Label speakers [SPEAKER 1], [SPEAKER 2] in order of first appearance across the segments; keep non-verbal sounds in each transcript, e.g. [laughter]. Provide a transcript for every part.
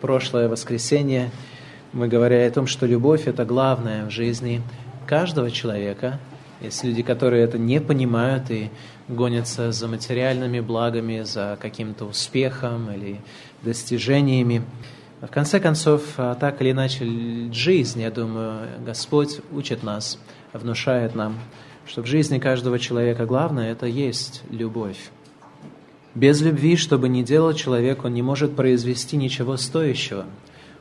[SPEAKER 1] прошлое воскресенье мы говорили о том, что любовь – это главное в жизни каждого человека. Есть люди, которые это не понимают и гонятся за материальными благами, за каким-то успехом или достижениями. В конце концов, а, так или иначе, жизнь, я думаю, Господь учит нас, внушает нам, что в жизни каждого человека главное – это есть любовь. Без любви, что бы ни делал человек, он не может произвести ничего стоящего.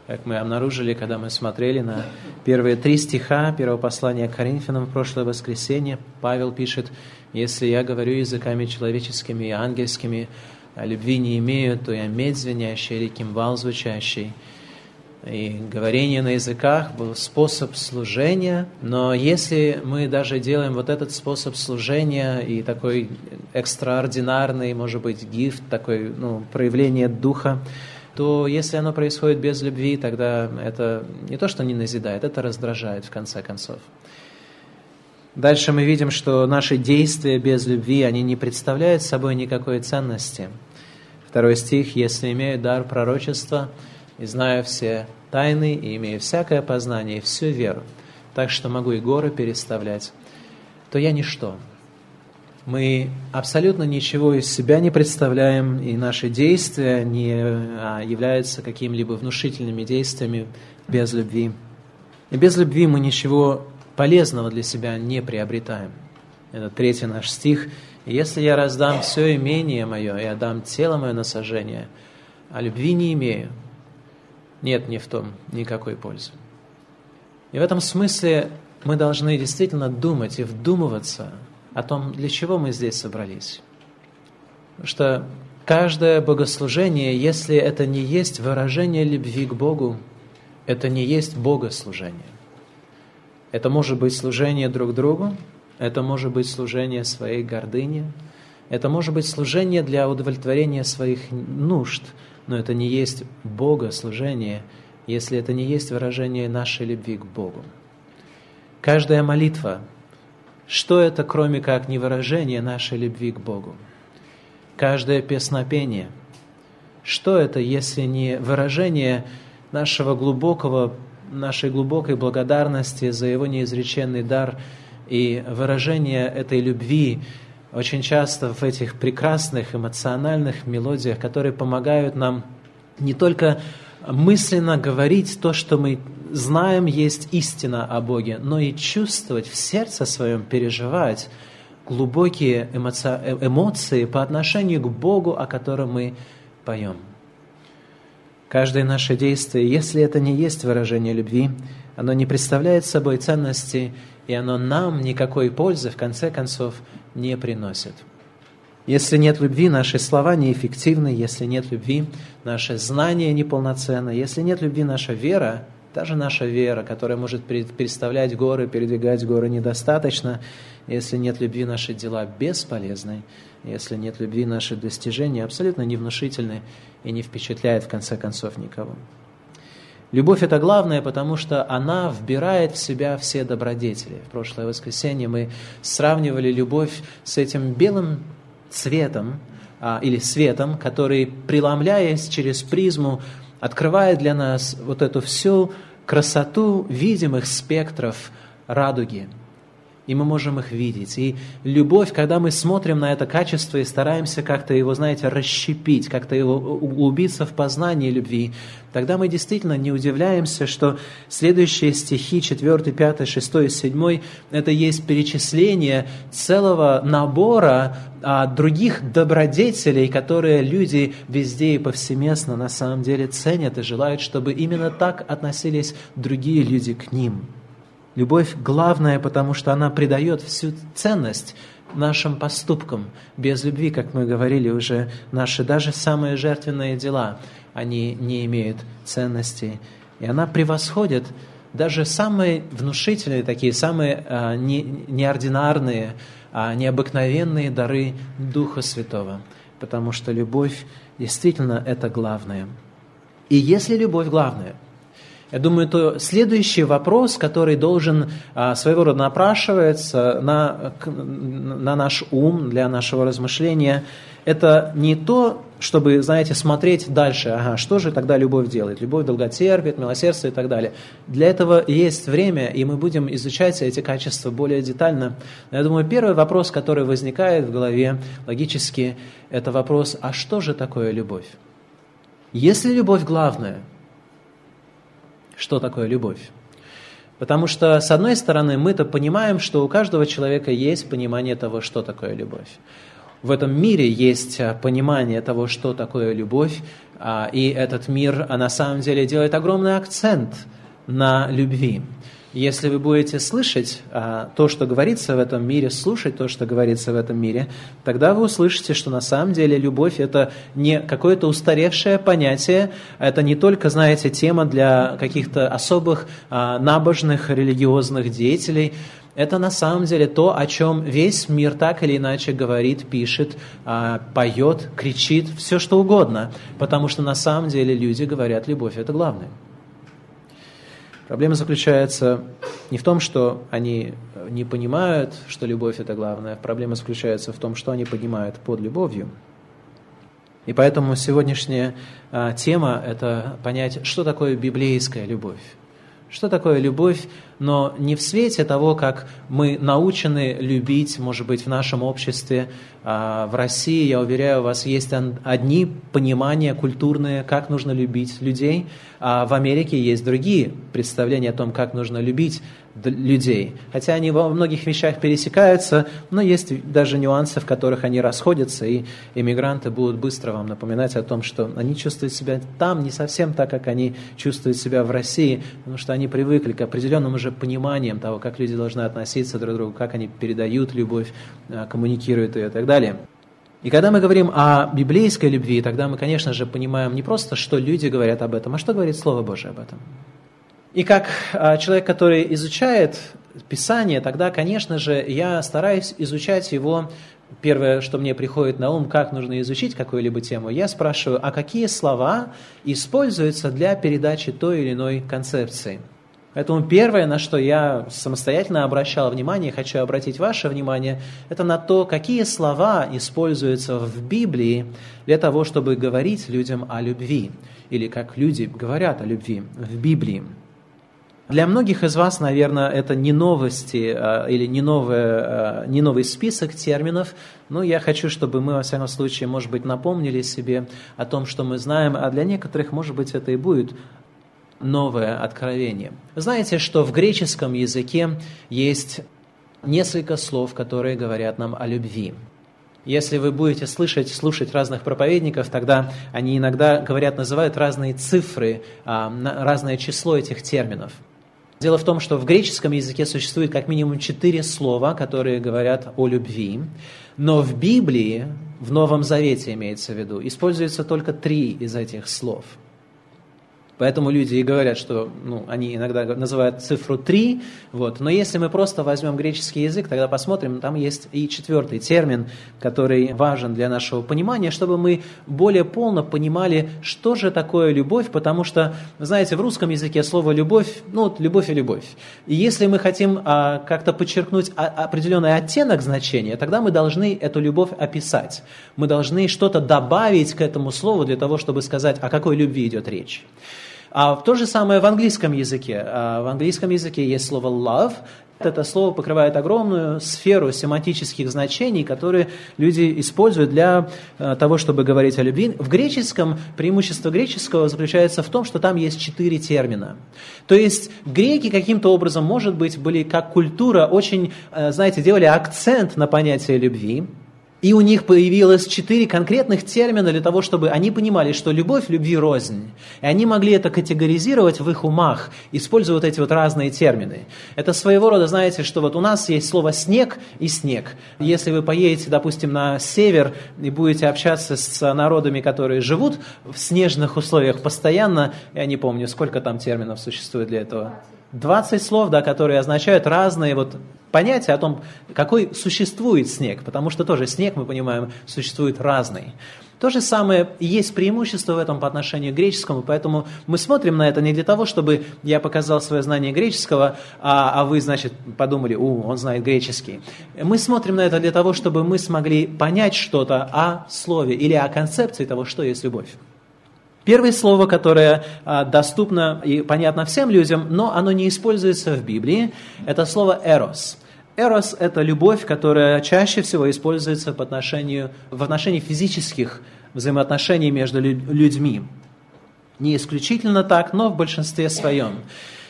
[SPEAKER 1] Как мы обнаружили, когда мы смотрели на первые три стиха первого послания к Коринфянам в прошлое воскресенье, Павел пишет, «Если я говорю языками человеческими и ангельскими, а любви не имею, то я медь звенящая или кимвал звучащий. И говорение на языках был способ служения, но если мы даже делаем вот этот способ служения и такой экстраординарный, может быть, гифт, такое ну, проявление духа, то если оно происходит без любви, тогда это не то, что не назидает, это раздражает в конце концов. Дальше мы видим, что наши действия без любви, они не представляют собой никакой ценности. Второй стих, «Если имею дар пророчества, и знаю все тайны, и имею всякое познание, и всю веру, так что могу и горы переставлять, то я ничто». Мы абсолютно ничего из себя не представляем, и наши действия не а, являются какими-либо внушительными действиями без любви. И без любви мы ничего полезного для себя не приобретаем. Это третий наш стих. «Если я раздам все имение мое и отдам тело мое на сожжение, а любви не имею, нет мне в том никакой пользы». И в этом смысле мы должны действительно думать и вдумываться о том, для чего мы здесь собрались. Что каждое богослужение, если это не есть выражение любви к Богу, это не есть богослужение. Это может быть служение друг другу, это может быть служение своей гордыне, это может быть служение для удовлетворения своих нужд, но это не есть богослужение, если это не есть выражение нашей любви к Богу. Каждая молитва, что это, кроме как не выражение нашей любви к Богу? Каждое песнопение, что это, если не выражение нашего глубокого нашей глубокой благодарности за Его неизреченный дар и выражение этой любви очень часто в этих прекрасных эмоциональных мелодиях, которые помогают нам не только мысленно говорить то, что мы знаем есть истина о Боге, но и чувствовать в сердце своем, переживать глубокие эмоции по отношению к Богу, о котором мы поем. Каждое наше действие, если это не есть выражение любви, оно не представляет собой ценности, и оно нам никакой пользы, в конце концов, не приносит. Если нет любви, наши слова неэффективны, если нет любви, наше знание неполноценно, если нет любви, наша вера, даже наша вера, которая может переставлять горы, передвигать горы, недостаточно, если нет любви, наши дела бесполезны, если нет любви, наши достижения абсолютно невнушительны и не впечатляет в конце концов никого. Любовь – это главное, потому что она вбирает в себя все добродетели. В прошлое воскресенье мы сравнивали любовь с этим белым цветом а, или светом, который, преломляясь через призму, открывает для нас вот эту всю красоту видимых спектров радуги – и мы можем их видеть. И любовь, когда мы смотрим на это качество и стараемся как-то его, знаете, расщепить, как-то его углубиться в познание любви, тогда мы действительно не удивляемся, что следующие стихи 4, 5, 6, 7 это есть перечисление целого набора а, других добродетелей, которые люди везде и повсеместно на самом деле ценят и желают, чтобы именно так относились другие люди к ним. Любовь главная, потому что она придает всю ценность нашим поступкам. Без любви, как мы говорили уже, наши даже самые жертвенные дела, они не имеют ценности. И она превосходит даже самые внушительные, такие самые а, не, неординарные, а, необыкновенные дары Духа Святого. Потому что любовь действительно это главное. И если любовь главная – я думаю, то следующий вопрос, который должен а, своего рода напрашиваться на, на наш ум, для нашего размышления, это не то, чтобы, знаете, смотреть дальше, ага, что же тогда любовь делает? Любовь долготерпит, милосердие и так далее. Для этого есть время, и мы будем изучать эти качества более детально. Но я думаю, первый вопрос, который возникает в голове логически, это вопрос, а что же такое любовь? Если любовь главная, что такое любовь? Потому что, с одной стороны, мы-то понимаем, что у каждого человека есть понимание того, что такое любовь в этом мире есть а, понимание того, что такое любовь, а, и этот мир а, на самом деле делает огромный акцент на любви. Если вы будете слышать то, что говорится в этом мире, слушать то, что говорится в этом мире, тогда вы услышите, что на самом деле любовь – это не какое-то устаревшее понятие, это не только, знаете, тема для каких-то особых набожных религиозных деятелей, это на самом деле то, о чем весь мир так или иначе говорит, пишет, а, поет, кричит, все что угодно. Потому что на самом деле люди говорят, любовь – это главное. Проблема заключается не в том, что они не понимают, что любовь – это главное. Проблема заключается в том, что они понимают под любовью. И поэтому сегодняшняя а, тема – это понять, что такое библейская любовь. Что такое любовь, но не в свете того, как мы научены любить, может быть, в нашем обществе. А, в России, я уверяю вас, есть одни понимания культурные, как нужно любить людей, а в Америке есть другие представления о том, как нужно любить людей. Хотя они во многих вещах пересекаются, но есть даже нюансы, в которых они расходятся, и иммигранты будут быстро вам напоминать о том, что они чувствуют себя там не совсем так, как они чувствуют себя в России, потому что они привыкли к определенным уже пониманиям того, как люди должны относиться друг к другу, как они передают любовь, а, коммуникируют ее и так далее. И когда мы говорим о библейской любви, тогда мы, конечно же, понимаем не просто, что люди говорят об этом, а что говорит Слово Божие об этом. И как а, человек, который изучает Писание, тогда, конечно же, я стараюсь изучать его Первое, что мне приходит на ум, как нужно изучить какую-либо тему, я спрашиваю, а какие слова используются для передачи той или иной концепции. Поэтому первое, на что я самостоятельно обращал внимание, хочу обратить ваше внимание, это на то, какие слова используются в Библии для того, чтобы говорить людям о любви, или как люди говорят о любви в Библии. Для многих из вас, наверное, это не новости а, или не, новое, а, не новый список терминов, но я хочу, чтобы мы, во всяком случае, может быть, напомнили себе о том, что мы знаем, а для некоторых, может быть, это и будет новое откровение. Знаете, что в греческом языке есть несколько слов, которые говорят нам о любви. Если вы будете слышать, слушать разных проповедников, тогда они иногда говорят, называют разные цифры, разное число этих терминов – Дело в том, что в греческом языке существует как минимум четыре слова, которые говорят о любви, но в Библии, в Новом Завете имеется в виду, используется только три из этих слов – Поэтому люди и говорят, что ну, они иногда называют цифру 3, вот. но если мы просто возьмем греческий язык, тогда посмотрим, там есть и четвертый термин, который важен для нашего понимания, чтобы мы более полно понимали, что же такое любовь, потому что, знаете, в русском языке слово «любовь», ну, вот любовь и любовь. И если мы хотим а, как-то подчеркнуть а, определенный оттенок значения, тогда мы должны эту любовь описать. Мы должны что-то добавить к этому слову для того, чтобы сказать, о какой любви идет речь. А то же самое в английском языке. А в английском языке есть слово love. Это слово покрывает огромную сферу семантических значений, которые люди используют для э, того, чтобы говорить о любви. В греческом преимущество греческого заключается в том, что там есть четыре термина. То есть греки каким-то образом, может быть, были как культура очень, э, знаете, делали акцент на понятие любви. И у них появилось четыре конкретных термина для того, чтобы они понимали, что любовь любви рознь. И они могли это категоризировать в их умах, используя вот эти вот разные термины. Это своего рода, знаете, что вот у нас есть слово «снег» и «снег». Если вы поедете, допустим, на север и будете общаться с народами, которые живут в снежных условиях постоянно, я не помню, сколько там терминов существует для этого. 20 слов, да, которые означают разные вот понятия о том, какой существует снег, потому что тоже снег, мы понимаем, существует разный. То же самое есть преимущество в этом по отношению к греческому, поэтому мы смотрим на это не для того, чтобы я показал свое знание греческого, а, а вы, значит, подумали, у, он знает греческий. Мы смотрим на это для того, чтобы мы смогли понять что-то о слове или о концепции того, что есть любовь. Первое слово, которое а, доступно и понятно всем людям, но оно не используется в Библии, это слово «эрос». Эрос – это любовь, которая чаще всего используется по отношению, в отношении физических взаимоотношений между людьми. Не исключительно так, но в большинстве своем.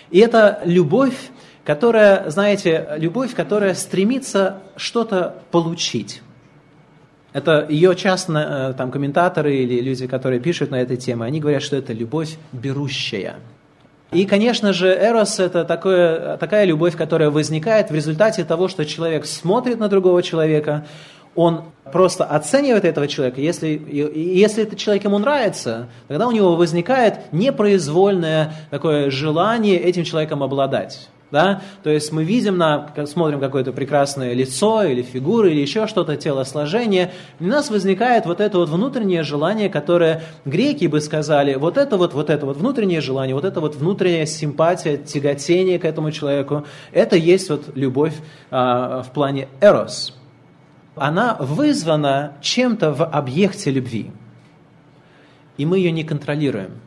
[SPEAKER 1] И это любовь, которая, знаете, любовь, которая стремится что-то получить. Это ее часто э, там, комментаторы или люди, которые пишут на этой теме, они говорят, что это любовь берущая – и, конечно же, эрос – это такое, такая любовь, которая возникает в результате того, что человек смотрит на другого человека, он просто оценивает этого человека, если, если этот человек ему нравится, тогда у него возникает непроизвольное такое желание этим человеком обладать. Да? То есть мы видим, на, смотрим какое-то прекрасное лицо или фигуру или еще что-то, телосложение, и у нас возникает вот это вот внутреннее желание, которое греки бы сказали, вот это вот, вот это вот внутреннее желание, вот это вот внутренняя симпатия, тяготение к этому человеку, это есть вот любовь а, в плане эрос. Она вызвана чем-то в объекте любви, и мы ее не контролируем.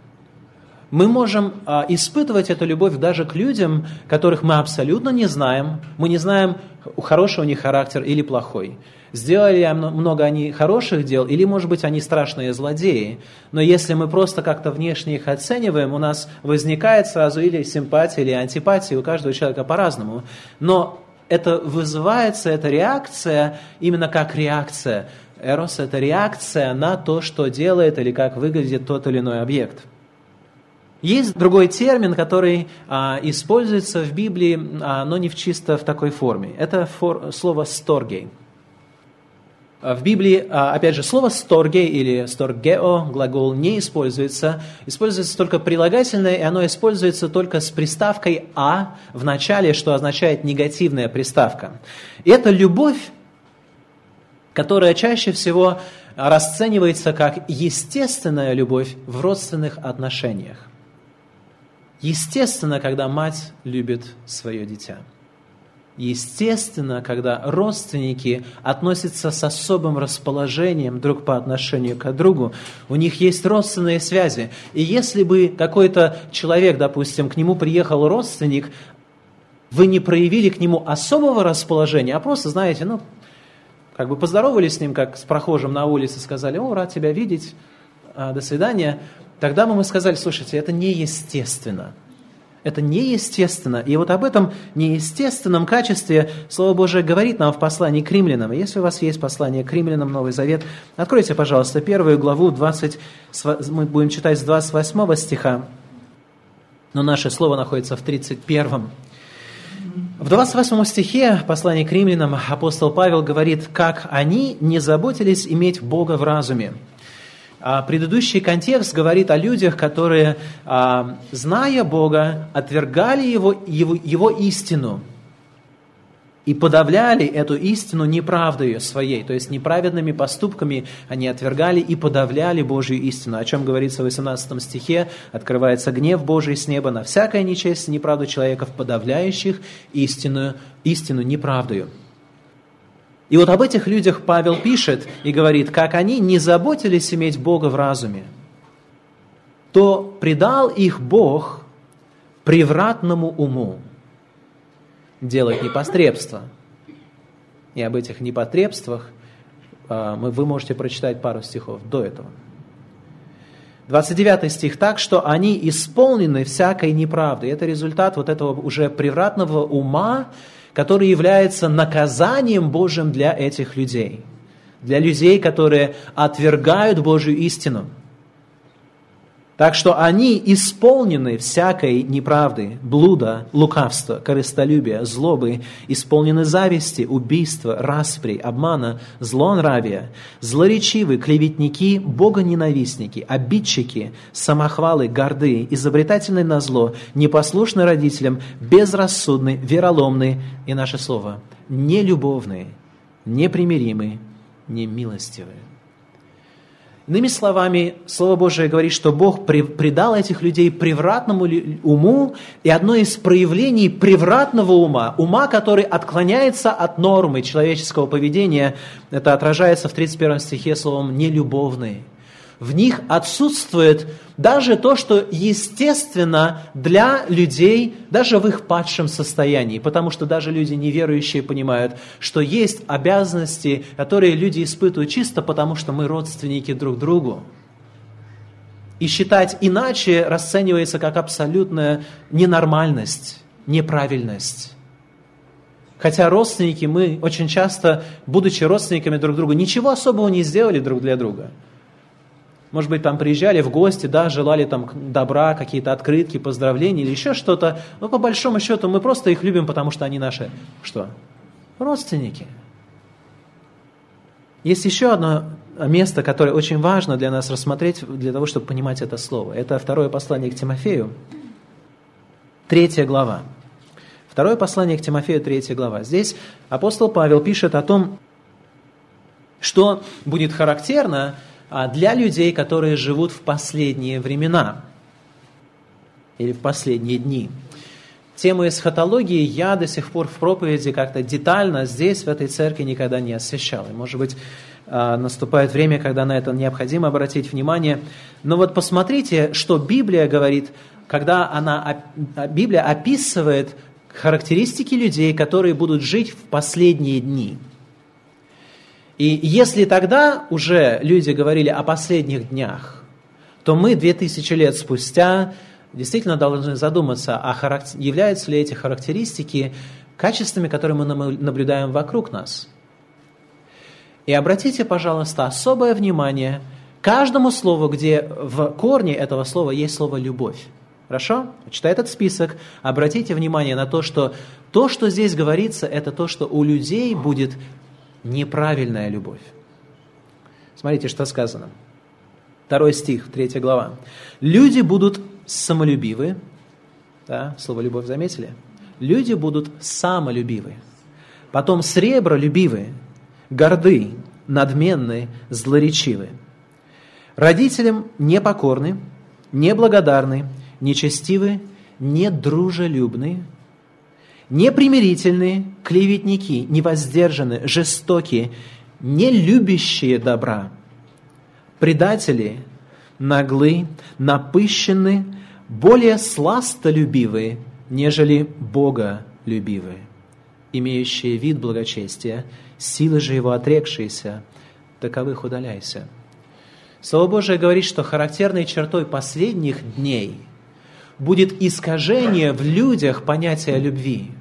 [SPEAKER 1] Мы можем а, испытывать эту любовь даже к людям, которых мы абсолютно не знаем. Мы не знаем, хороший у них характер или плохой. Сделали ли много они хороших дел, или, может быть, они страшные злодеи. Но если мы просто как-то внешне их оцениваем, у нас возникает сразу или симпатия, или антипатия, у каждого человека по-разному. Но это вызывается, эта реакция, именно как реакция. Эрос – это реакция на то, что делает или как выглядит тот или иной объект. Есть другой термин, который а, используется в Библии, а, но не в чисто в такой форме. Это фор, слово «сторгей». А, в Библии, а, опять же, слово «сторгей» или «сторгео», глагол, не используется. Используется только прилагательное, и оно используется только с приставкой «а» в начале, что означает негативная приставка. И это любовь, которая чаще всего расценивается как естественная любовь в родственных отношениях. Естественно, когда мать любит свое дитя. Естественно, когда родственники относятся с особым расположением друг по отношению к другу, у них есть родственные связи. И если бы какой-то человек, допустим, к нему приехал родственник, вы не проявили к нему особого расположения, а просто, знаете, ну, как бы поздоровались с ним, как с прохожим на улице, сказали, о, рад тебя видеть, а, до свидания, Тогда бы мы сказали, слушайте, это неестественно. Это неестественно. И вот об этом неестественном качестве Слово Божие говорит нам в послании к римлянам. Если у вас есть послание к римлянам, Новый Завет, откройте, пожалуйста, первую главу, 20, мы будем читать с 28 стиха, но наше слово находится в 31. В 28 стихе послания к римлянам апостол Павел говорит, как они не заботились иметь Бога в разуме, предыдущий контекст говорит о людях, которые, а, зная Бога, отвергали его, его, его истину и подавляли эту истину неправдой своей, то есть неправедными поступками они отвергали и подавляли Божью истину, о чем говорится в 18 стихе, открывается гнев Божий с неба на всякое нечестие, неправду человеков, подавляющих истину, истину неправдою. И вот об этих людях Павел пишет и говорит, как они не заботились иметь Бога в разуме, то предал их Бог превратному уму делать непотребство. И об этих непотребствах а, вы можете прочитать пару стихов до этого. 29 стих так, что они исполнены всякой неправдой. Это результат вот этого уже превратного ума, который является наказанием Божьим для этих людей, для людей, которые отвергают Божью истину. Так что они исполнены всякой неправды, блуда, лукавства, корыстолюбия, злобы, исполнены зависти, убийства, распри, обмана, злонравия, злоречивы, клеветники, богоненавистники, обидчики, самохвалы, горды, изобретательны на зло, непослушны родителям, безрассудны, вероломны, и наше слово, нелюбовные, непримиримые, немилостивые. Иными словами, Слово Божие говорит, что Бог предал этих людей превратному уму, и одно из проявлений превратного ума, ума, который отклоняется от нормы человеческого поведения, это отражается в 31 стихе словом «нелюбовный» в них отсутствует даже то, что естественно для людей, даже в их падшем состоянии, потому что даже люди неверующие понимают, что есть обязанности, которые люди испытывают чисто потому, что мы родственники друг другу. И считать иначе расценивается как абсолютная ненормальность, неправильность. Хотя родственники мы очень часто, будучи родственниками друг друга, ничего особого не сделали друг для друга – может быть, там приезжали в гости, да, желали там добра, какие-то открытки, поздравления или еще что-то. Но по большому счету мы просто их любим, потому что они наши, что? Родственники. Есть еще одно место, которое очень важно для нас рассмотреть, для того, чтобы понимать это слово. Это второе послание к Тимофею, третья глава. Второе послание к Тимофею, третья глава. Здесь апостол Павел пишет о том, что будет характерно для людей, которые живут в последние времена или в последние дни. Тему эсхатологии я до сих пор в проповеди как-то детально здесь, в этой церкви, никогда не освещал. И, может быть, а, наступает время, когда на это необходимо обратить внимание. Но вот посмотрите, что Библия говорит, когда она, Библия описывает характеристики людей, которые будут жить в последние дни – и если тогда уже люди говорили о последних днях, то мы две тысячи лет спустя действительно должны задуматься, а характер... являются ли эти характеристики качествами, которые мы наблюдаем вокруг нас. И обратите, пожалуйста, особое внимание каждому слову, где в корне этого слова есть слово «любовь». Хорошо? Читая этот список, обратите внимание на то, что то, что здесь говорится, это то, что у людей будет неправильная любовь. Смотрите, что сказано. Второй стих, третья глава. «Люди будут самолюбивы». Да, слово «любовь» заметили? «Люди будут самолюбивы». Потом сребролюбивы, горды, надменны, злоречивы. Родителям непокорны, неблагодарны, нечестивы, недружелюбны, непримирительные, клеветники, невоздержанные, жестокие, не любящие добра, предатели, наглы, напыщены, более сластолюбивые, нежели боголюбивые, имеющие вид благочестия, силы же его отрекшиеся, таковых удаляйся. Слово Божие говорит, что характерной чертой последних дней будет искажение в людях понятия любви.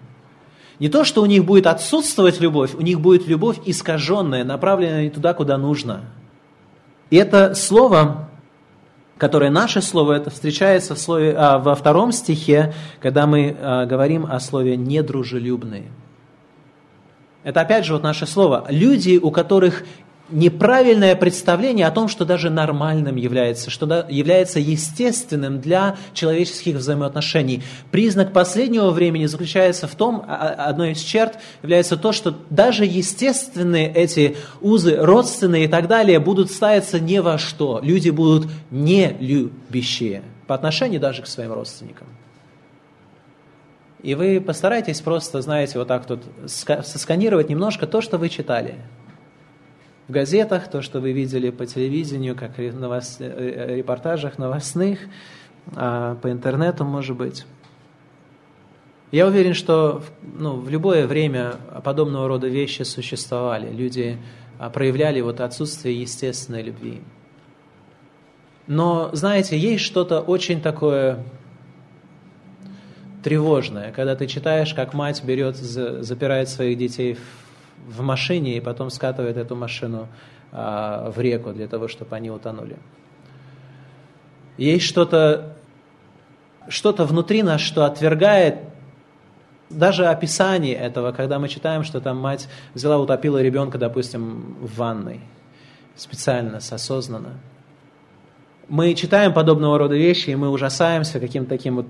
[SPEAKER 1] Не то, что у них будет отсутствовать любовь, у них будет любовь искаженная, направленная не туда, куда нужно. И это слово, которое наше слово, это встречается в слове, а, во втором стихе, когда мы а, говорим о слове «недружелюбные». Это опять же вот наше слово. Люди, у которых неправильное представление о том, что даже нормальным является, что является естественным для человеческих взаимоотношений. Признак последнего времени заключается в том, а, а, одной из черт является то, что даже естественные эти узы, родственные и так далее, будут ставиться ни во что. Люди будут не любящие по отношению даже к своим родственникам. И вы постарайтесь просто, знаете, вот так тут сосканировать немножко то, что вы читали – в газетах, то, что вы видели по телевидению, как в новос... Э, э, репортажах новостных, а, по интернету, может быть. Я уверен, что ну, в любое время подобного рода вещи существовали. Люди а, проявляли вот отсутствие естественной любви. Но, знаете, есть что-то очень такое тревожное, когда ты читаешь, как мать берет, запирает своих детей в в машине и потом скатывает эту машину а, в реку для того, чтобы они утонули. Есть что-то что-то внутри нас, что отвергает даже описание этого, когда мы читаем, что там мать взяла, утопила ребенка, допустим, в ванной, специально, осознанно. Мы читаем подобного рода вещи, и мы ужасаемся каким-то таким вот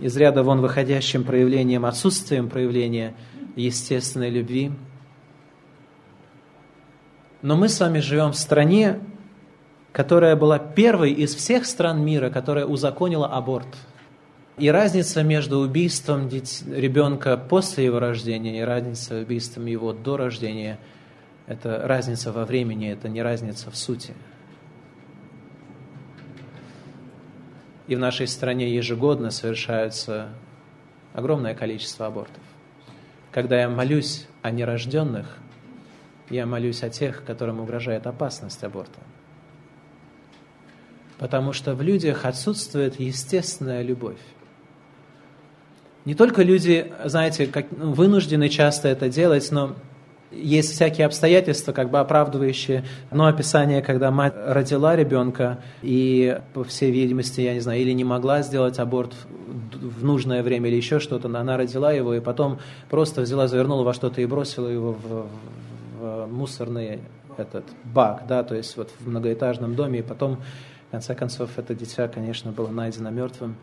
[SPEAKER 1] из ряда вон выходящим проявлением, отсутствием проявления естественной любви. Но мы с вами живем в стране, которая была первой из всех стран мира, которая узаконила аборт – и разница между убийством ребенка после его рождения и разница убийством его до рождения – это разница во времени, это не разница в сути. И в нашей стране ежегодно совершаются огромное количество абортов. Когда я молюсь о нерожденных, я молюсь о тех, которым угрожает опасность аборта. Потому что в людях отсутствует естественная любовь. Не только люди, знаете, как, ну, вынуждены часто это делать, но есть всякие обстоятельства, как бы оправдывающие одно описание, когда мать родила ребенка и, по всей видимости, я не знаю, или не могла сделать аборт в нужное время или еще что-то, но она родила его и потом просто взяла, завернула во что-то и бросила его в мусорный этот бак, да, то есть вот в многоэтажном доме, и потом, в конце концов, это дитя, конечно, было найдено мертвым.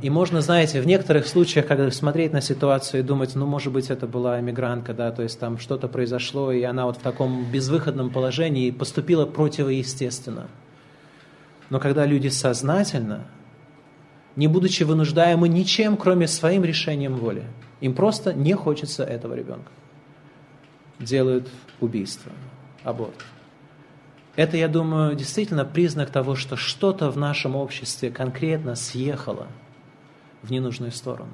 [SPEAKER 1] И можно, знаете, в некоторых случаях, когда смотреть на ситуацию и думать, ну, может быть, это была эмигрантка, да, то есть там что-то произошло, и она вот в таком безвыходном положении поступила противоестественно. Но когда люди сознательно, не будучи вынуждаемы ничем, кроме своим решением воли, им просто не хочется этого ребенка, делают убийство, аборт. Это, я думаю, действительно признак того, что что-то в нашем обществе конкретно съехало в ненужную сторону.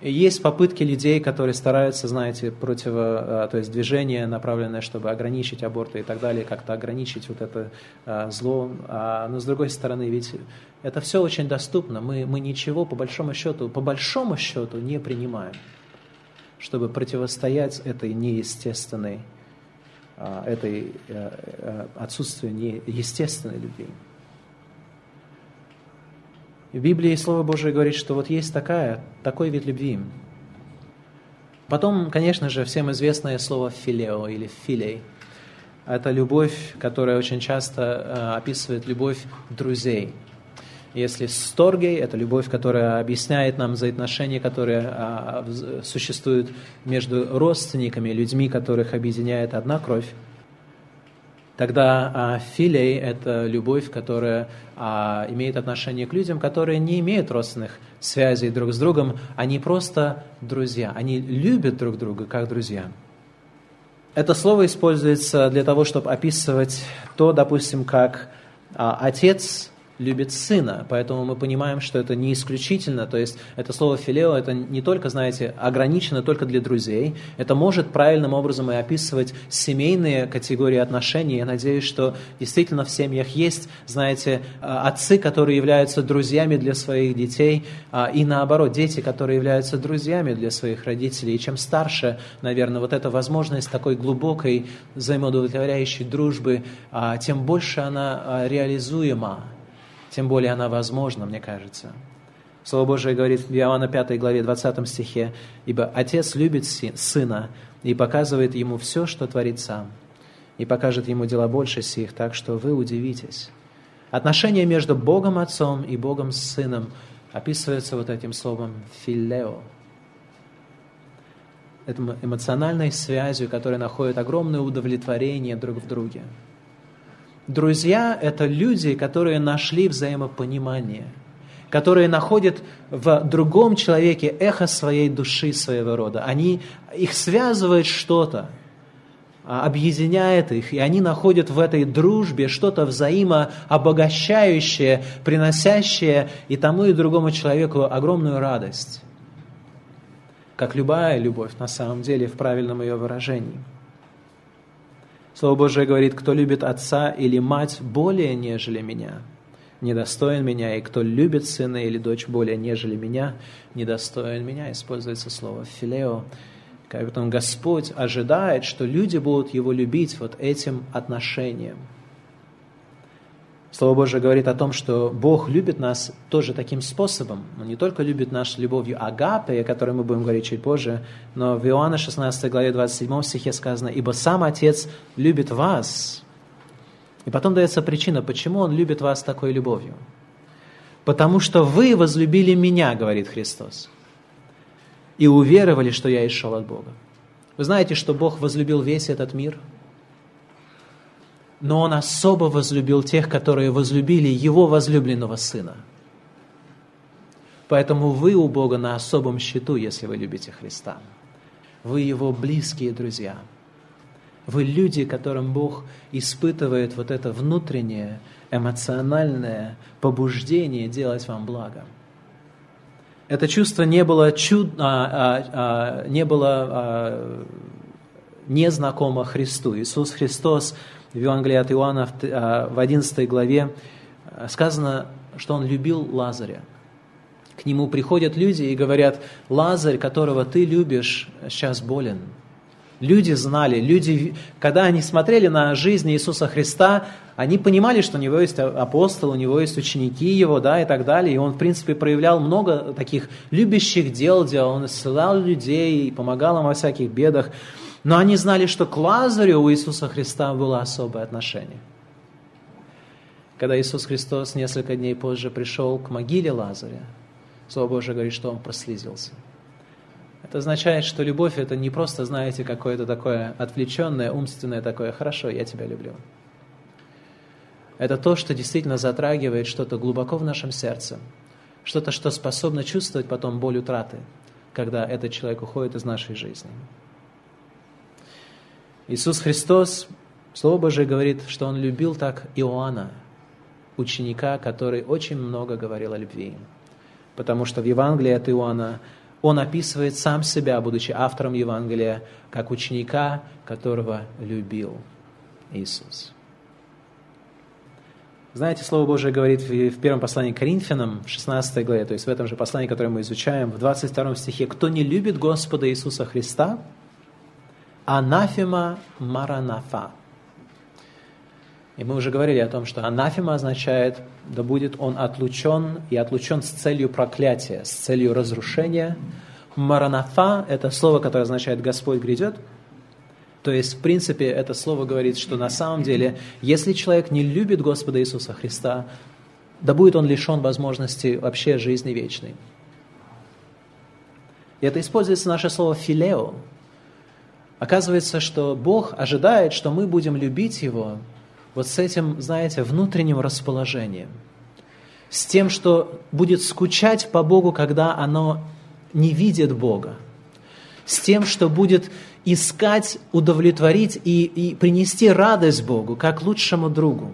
[SPEAKER 1] И есть попытки людей, которые стараются, знаете, против, а, то есть движение, направленное, чтобы ограничить аборты и так далее, как-то ограничить вот это а, зло. А, но с другой стороны, ведь это все очень доступно. Мы, мы ничего по большому счету, по большому счету не принимаем, чтобы противостоять этой неестественной а, этой э, э, отсутствия неестественной любви. В Библии Слово Божие говорит, что вот есть такая, такой вид любви. Потом, конечно же, всем известное слово «филео» или «филей». Это любовь, которая очень часто э, описывает любовь друзей – если сторгей – это любовь, которая объясняет нам взаимоотношения, которые а, существуют между родственниками, людьми, которых объединяет одна кровь, Тогда а, филей – это любовь, которая а, имеет отношение к людям, которые не имеют родственных связей друг с другом, они просто друзья, они любят друг друга как друзья. Это слово используется для того, чтобы описывать то, допустим, как а, отец любит сына, поэтому мы понимаем, что это не исключительно, то есть это слово филео, это не только, знаете, ограничено только для друзей, это может правильным образом и описывать семейные категории отношений. Я надеюсь, что действительно в семьях есть, знаете, а, отцы, которые являются друзьями для своих детей, а, и наоборот, дети, которые являются друзьями для своих родителей. И чем старше, наверное, вот эта возможность такой глубокой взаимоудовлетворяющей дружбы, а, тем больше она реализуема тем более она возможна, мне кажется. Слово Божие говорит в Иоанна 5 главе 20 стихе, «Ибо Отец любит Сына и показывает Ему все, что творит Сам, и покажет Ему дела больше сих, так что вы удивитесь». Отношения между Богом Отцом и Богом Сыном описываются вот этим словом «филео». Эмоциональной связью, которая находит огромное удовлетворение друг в друге – Друзья – это люди, которые нашли взаимопонимание, которые находят в другом человеке эхо своей души, своего рода. Они, их связывает что-то, а, объединяет их, и они находят в этой дружбе что-то взаимообогащающее, приносящее и тому, и другому человеку огромную радость. Как любая любовь, на самом деле, в правильном ее выражении – Слово Божие говорит, кто любит отца или мать более, нежели меня, недостоин меня, и кто любит сына или дочь более, нежели меня, недостоин меня. Используется слово «филео». Поэтому Господь ожидает, что люди будут Его любить вот этим отношением. Слово Божие говорит о том, что Бог любит нас тоже таким способом. Он не только любит нас любовью агапе, о которой мы будем говорить чуть позже, но в Иоанна 16 главе 27 стихе сказано, «Ибо сам Отец любит вас». И потом дается причина, почему Он любит вас такой любовью. «Потому что вы возлюбили Меня, — говорит Христос, — и уверовали, что Я исшел от Бога». Вы знаете, что Бог возлюбил весь этот мир – но Он особо возлюбил тех, которые возлюбили Его возлюбленного Сына. Поэтому вы у Бога на особом счету, если вы любите Христа. Вы Его близкие друзья. Вы люди, которым Бог испытывает вот это внутреннее, эмоциональное побуждение делать вам благо. Это чувство не было, чуд... а, а, а, не было а, незнакомо Христу. Иисус Христос в Евангелии от Иоанна в 11 а, главе а, сказано, что он любил Лазаря. К нему приходят люди и говорят, Лазарь, которого ты любишь, сейчас болен. Люди знали, люди, когда они смотрели на жизнь Иисуса Христа, они понимали, что у него есть апостол, у него есть ученики его, да, и так далее. И он, в принципе, проявлял много таких любящих дел, делал. Он исцелял людей, помогал им во всяких бедах. Но они знали, что к Лазарю у Иисуса Христа было особое отношение. Когда Иисус Христос несколько дней позже пришел к могиле Лазаря, Слово Божие говорит, что он прослезился. Это означает, что любовь – это не просто, знаете, какое-то такое отвлеченное, умственное такое «хорошо, я тебя люблю». Это то, что действительно затрагивает что-то глубоко в нашем сердце, что-то, что способно чувствовать потом боль утраты, когда этот человек уходит из нашей жизни. Иисус Христос, Слово Божие говорит, что Он любил так Иоанна, ученика, который очень много говорил о любви. Потому что в Евангелии от Иоанна он описывает сам себя, будучи автором Евангелия, как ученика, которого любил Иисус. Знаете, Слово Божие говорит в первом послании к Коринфянам, в 16 главе, то есть в этом же послании, которое мы изучаем, в 22 стихе, «Кто не любит Господа Иисуса Христа, анафема маранафа. И мы уже говорили о том, что анафема означает, да будет он отлучен и отлучен с целью проклятия, с целью разрушения. Маранафа – это слово, которое означает «Господь грядет». То есть, в принципе, это слово говорит, что на самом деле, если человек не любит Господа Иисуса Христа, да будет он лишен возможности вообще жизни вечной. И это используется наше слово «филео», Оказывается, что Бог ожидает, что мы будем любить Его вот с этим, знаете, внутренним расположением. С тем, что будет скучать по Богу, когда оно не видит Бога. С тем, что будет искать, удовлетворить и, и принести радость Богу, как лучшему другу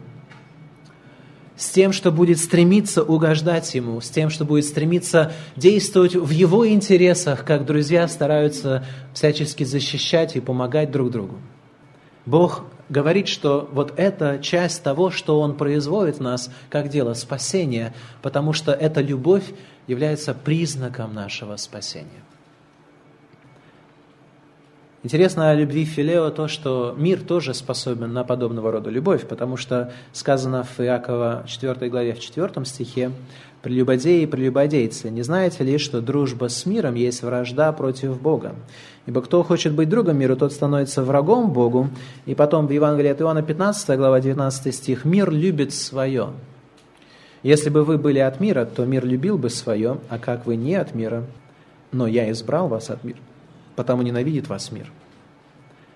[SPEAKER 1] с тем, что будет стремиться угождать Ему, с тем, что будет стремиться действовать в Его интересах, как друзья стараются всячески защищать и помогать друг другу. Бог говорит, что вот это часть того, что Он производит в нас, как дело спасения, потому что эта любовь является признаком нашего спасения. Интересно о любви Филео то, что мир тоже способен на подобного рода любовь, потому что сказано в Иакова 4 главе в 4 стихе «Прелюбодеи и прелюбодейцы, не знаете ли, что дружба с миром есть вражда против Бога? Ибо кто хочет быть другом миру, тот становится врагом Богу». И потом в Евангелии от Иоанна 15 глава 19 стих «Мир любит свое». Если бы вы были от мира, то мир любил бы свое, а как вы не от мира, но я избрал вас от мира, потому ненавидит вас мир.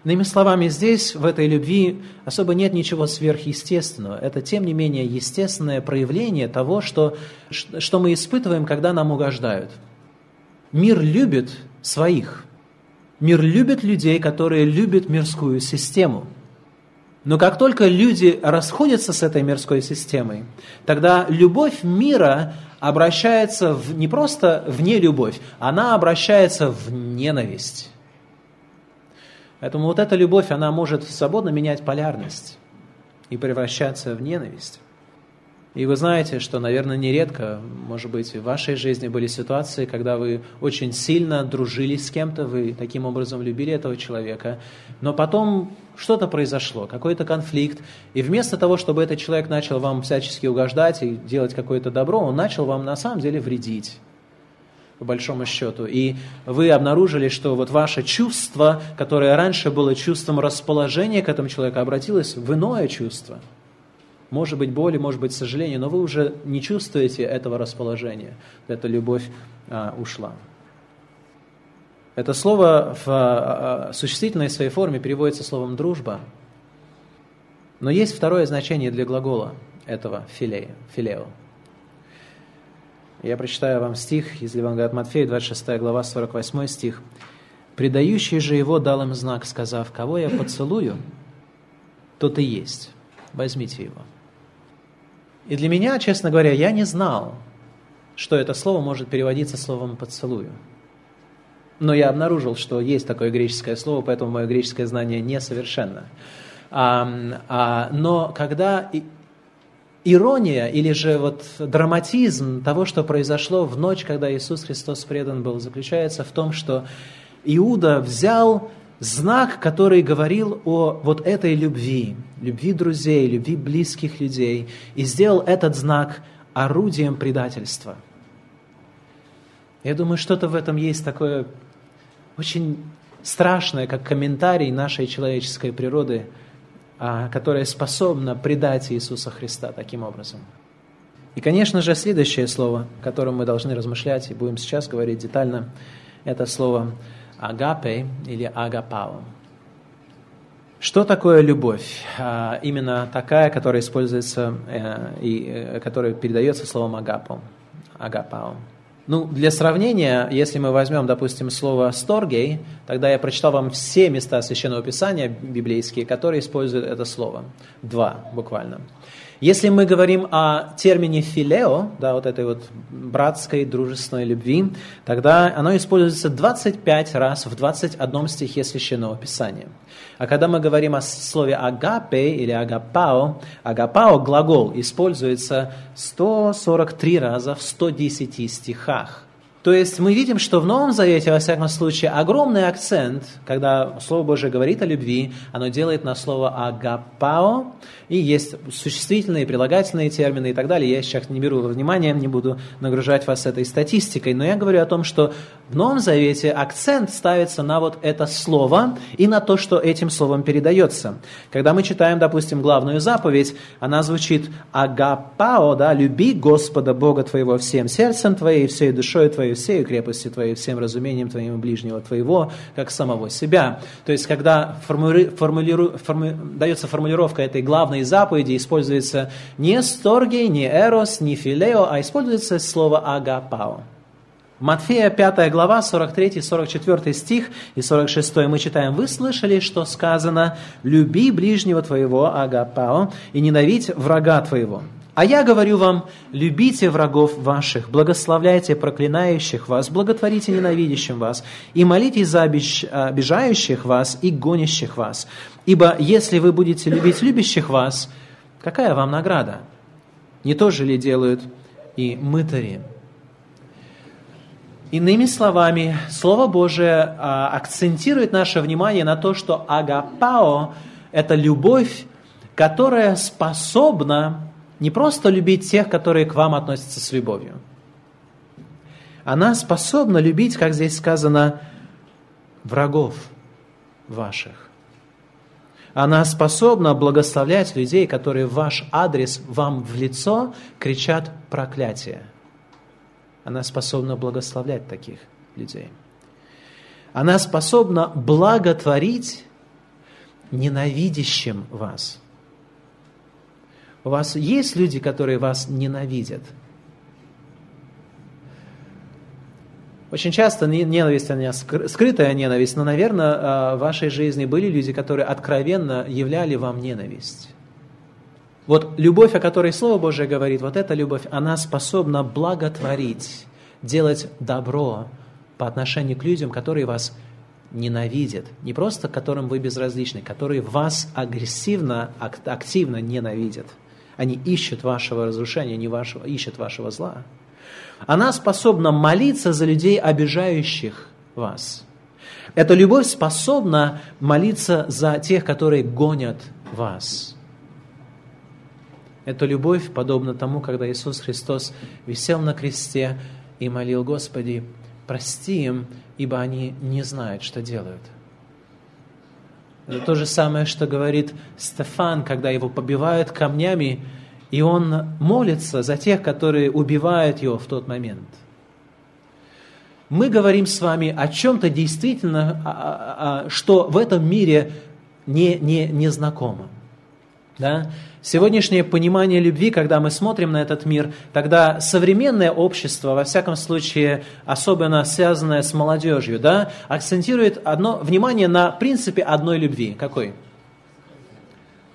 [SPEAKER 1] Иными словами, здесь, в этой любви, особо нет ничего сверхъестественного. Это, тем не менее, естественное проявление того, что, что мы испытываем, когда нам угождают. Мир любит своих. Мир любит людей, которые любят мирскую систему. Но как только люди расходятся с этой мирской системой, тогда любовь мира обращается в, не просто в нелюбовь, она обращается в ненависть. Поэтому вот эта любовь, она может свободно менять полярность и превращаться в ненависть. И вы знаете, что, наверное, нередко, может быть, в вашей жизни были ситуации, когда вы очень сильно дружили с кем-то, вы таким образом любили этого человека, но потом что-то произошло, какой-то конфликт, и вместо того, чтобы этот человек начал вам всячески угождать и делать какое-то добро, он начал вам на самом деле вредить по большому счету. И вы обнаружили, что вот ваше чувство, которое раньше было чувством расположения к этому человеку, обратилось в иное чувство – может быть боли, может быть сожаление, но вы уже не чувствуете этого расположения. Эта любовь а, ушла. Это слово в а, а, существительной своей форме переводится словом «дружба». Но есть второе значение для глагола этого филея, филео. Я прочитаю вам стих из Евангелия от Матфея, 26 глава, 48 стих. «Предающий же его дал им знак, сказав, кого я поцелую, тот и есть. Возьмите его». И для меня, честно говоря, я не знал, что это слово может переводиться словом «поцелую». Но я обнаружил, что есть такое греческое слово, поэтому мое греческое знание несовершенно. А, а, но когда ирония или же вот драматизм того, что произошло в ночь, когда Иисус Христос предан был, заключается в том, что Иуда взял знак, который говорил о вот этой любви, любви друзей, любви близких людей, и сделал этот знак орудием предательства. Я думаю, что-то в этом есть такое очень страшное, как комментарий нашей человеческой природы, а, которая способна предать Иисуса Христа таким образом. И, конечно же, следующее слово, о котором мы должны размышлять и будем сейчас говорить детально, это слово агапе или агапао. Что такое любовь? А, именно такая, которая используется э, и э, которая передается словом агапо, агапао. Ну, для сравнения, если мы возьмем, допустим, слово «сторгей», тогда я прочитал вам все места Священного Писания библейские, которые используют это слово. Два, буквально. Если мы говорим о термине «филео», да, вот этой вот братской, дружественной любви, тогда оно используется 25 раз в 21 стихе Священного Писания. А когда мы говорим о слове «агапе» или «агапао», «агапао» глагол используется 143 раза в 110 стихах. То есть мы видим, что в Новом Завете, во всяком случае, огромный акцент, когда Слово Божие говорит о любви, оно делает на слово «агапао», и есть существительные, прилагательные термины и так далее. Я сейчас не беру во внимание, не буду нагружать вас этой статистикой, но я говорю о том, что в Новом Завете акцент ставится на вот это слово и на то, что этим словом передается. Когда мы читаем, допустим, главную заповедь, она звучит «агапао», да, «люби Господа Бога твоего всем сердцем твоим, всей душой твоей, твоей, всей крепости твоей, всем разумением твоим ближнего твоего, как самого себя. То есть, когда формули, формулиру, форму, дается формулировка этой главной заповеди, используется не сторгей, не эрос, не филео, а используется слово агапао. Матфея 5 глава, 43-44 стих и 46 мы читаем, «Вы слышали, что сказано, люби ближнего твоего, агапао, и ненавидь врага твоего». А я говорю вам, любите врагов ваших, благословляйте проклинающих вас, благотворите ненавидящим вас, и молитесь за обижающих вас и гонящих вас. Ибо если вы будете любить любящих вас, какая вам награда? Не то же ли делают и мытари? Иными словами, Слово Божие а, акцентирует наше внимание на то, что агапао – это любовь, которая способна не просто любить тех, которые к вам относятся с любовью. Она способна любить, как здесь сказано, врагов ваших. Она способна благословлять людей, которые в ваш адрес вам в лицо кричат проклятие. Она способна благословлять таких людей. Она способна благотворить ненавидящим вас – у вас есть люди, которые вас ненавидят? Очень часто ненависть, она скрытая ненависть, но, наверное, а, в вашей жизни были люди, которые откровенно являли вам ненависть. Вот любовь, о которой Слово Божие говорит, вот эта любовь, она способна благотворить, делать добро по отношению к людям, которые вас ненавидят. Не просто которым вы безразличны, которые вас агрессивно, активно ненавидят – Они ищут вашего разрушения, не вашего, ищут вашего зла. Она способна молиться за людей, обижающих вас. Эта любовь способна молиться за тех, которые гонят вас. Эта любовь подобна тому, когда Иисус Христос висел на кресте и молил, Господи, прости им, ибо они не знают, что делают. Это то же самое, что говорит Стефан, когда его побивают камнями, и он молится за тех, которые убивают его в тот момент. Мы говорим с вами о чем-то действительно, а, а, а, что в этом мире не, не, не знакомо. Да? Сегодняшнее понимание любви, когда мы смотрим на этот мир, тогда современное общество, во всяком случае, особенно связанное с молодежью, да, акцентирует одно, внимание на принципе одной любви. Какой?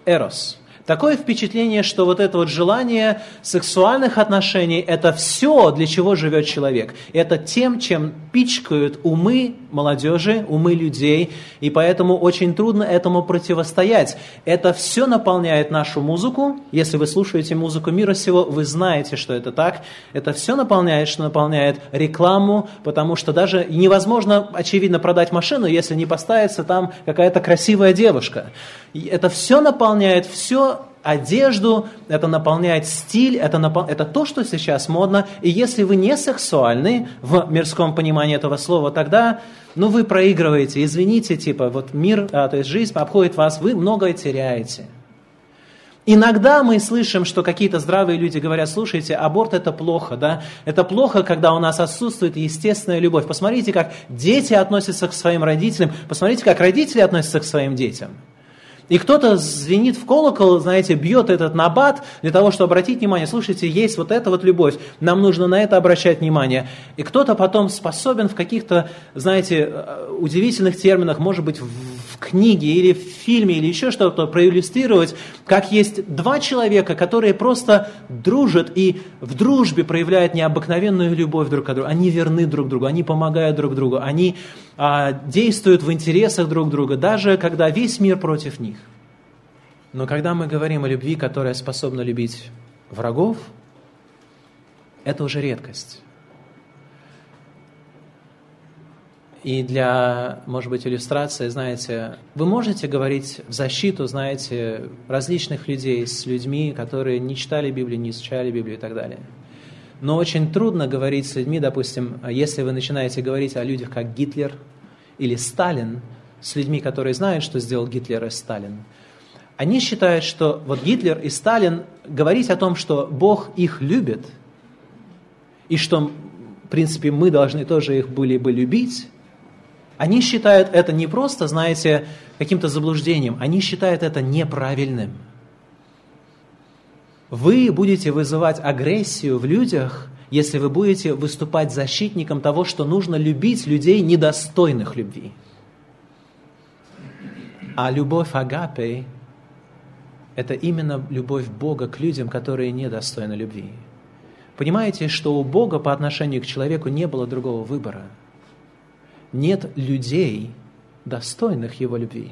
[SPEAKER 1] Эрос. Такое впечатление, что вот это вот желание сексуальных отношений – это все, для чего живет человек. Это тем, чем пичкают умы молодежи, умы людей, и поэтому очень трудно этому противостоять. Это все наполняет нашу музыку. Если вы слушаете музыку мира сего, вы знаете, что это так. Это все наполняет, что наполняет рекламу, потому что даже невозможно, очевидно, продать машину, если не поставится там какая-то красивая девушка. Это все наполняет, все одежду, это наполняет стиль, это, напол... это то, что сейчас модно. И если вы не сексуальны в мирском понимании этого слова, тогда ну, вы проигрываете, извините, типа, вот мир, а, то есть жизнь обходит вас, вы многое теряете. Иногда мы слышим, что какие-то здравые люди говорят, слушайте, аборт это плохо, да? Это плохо, когда у нас отсутствует естественная любовь. Посмотрите, как дети относятся к своим родителям, посмотрите, как родители относятся к своим детям. И кто-то звенит в колокол, знаете, бьет этот набат для того, чтобы обратить внимание, слушайте, есть вот эта вот любовь, нам нужно на это обращать внимание. И кто-то потом способен в каких-то, знаете, э, удивительных терминах, может быть, в книге или в фильме или еще что-то проиллюстрировать, как есть два человека, которые просто дружат и в дружбе проявляют необыкновенную любовь друг к другу. Они верны друг другу, они помогают друг другу, они а, действуют в интересах друг друга, даже когда весь мир против них. Но когда мы говорим о любви, которая способна любить врагов, это уже редкость. И для, может быть, иллюстрации, знаете, вы можете говорить в защиту, знаете, различных людей с людьми, которые не читали Библию, не изучали Библию и так далее. Но очень трудно говорить с людьми, допустим, если вы начинаете говорить о людях, как Гитлер или Сталин, с людьми, которые знают, что сделал Гитлер и Сталин. Они считают, что вот Гитлер и Сталин говорить о том, что Бог их любит, и что, в принципе, мы должны тоже их были бы любить, они считают это не просто, знаете, каким-то заблуждением, они считают это неправильным – вы будете вызывать агрессию в людях, если вы будете выступать защитником того, что нужно любить людей, недостойных любви. А любовь агапей – это именно любовь Бога к людям, которые недостойны любви. Понимаете, что у Бога по отношению к человеку не было другого выбора. Нет людей, достойных Его любви.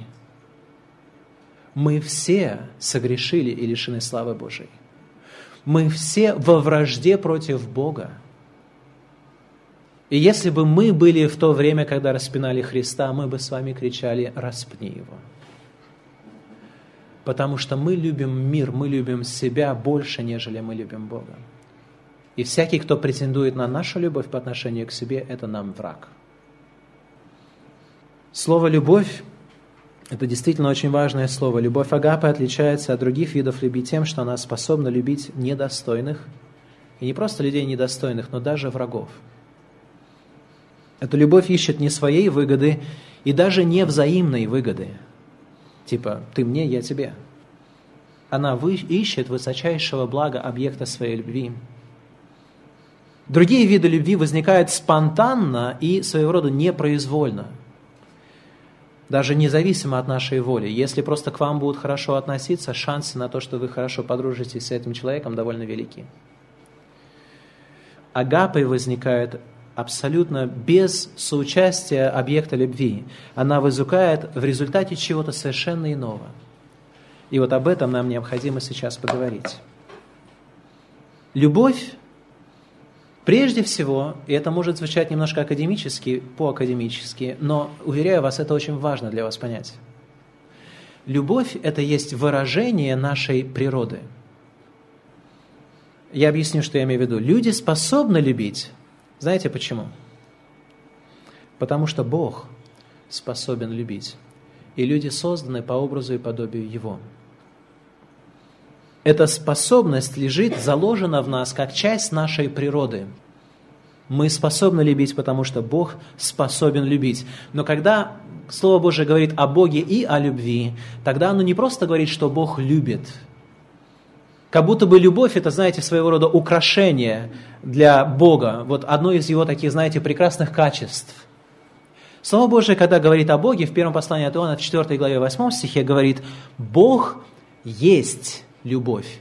[SPEAKER 1] Мы все согрешили и лишены славы Божией. Мы все во вражде против Бога. И если бы мы были в то время, когда распинали Христа, мы бы с вами кричали «распни его». Потому что мы любим мир, мы любим себя больше, нежели мы любим Бога. И всякий, кто претендует на нашу любовь по отношению к себе, это нам враг. Слово «любовь» Это действительно очень важное слово. Любовь Агапы отличается от других видов любви тем, что она способна любить недостойных, и не просто людей недостойных, но даже врагов. Эту любовь ищет не своей выгоды и даже не взаимной выгоды. Типа «ты мне, я тебе». Она ищет высочайшего блага объекта своей любви. Другие виды любви возникают спонтанно и своего рода непроизвольно – даже независимо от нашей воли. Если просто к вам будут хорошо относиться, шансы на то, что вы хорошо подружитесь с этим человеком, довольно велики. Агапой возникает абсолютно без соучастия объекта любви. Она возникает в результате чего-то совершенно иного. И вот об этом нам необходимо сейчас поговорить. Любовь, прежде всего, и это может звучать немножко академически, по-академически, но, уверяю вас, это очень важно для вас понять. Любовь – это есть выражение нашей природы. Я объясню, что я имею в виду. Люди способны любить. Знаете почему? Потому что Бог способен любить. И люди созданы по образу и подобию Его. Эта способность лежит, заложена в нас как часть нашей природы. Мы способны любить, потому что Бог способен любить. Но когда Слово Божие говорит о Боге и о любви, тогда оно не просто говорит, что Бог любит. Как будто бы любовь – это, знаете, своего рода украшение для Бога. Вот одно из его таких, знаете, прекрасных качеств. Слово Божие, когда говорит о Боге, в первом послании от Иоанна, в 4 главе 8 стихе говорит, «Бог есть любовь».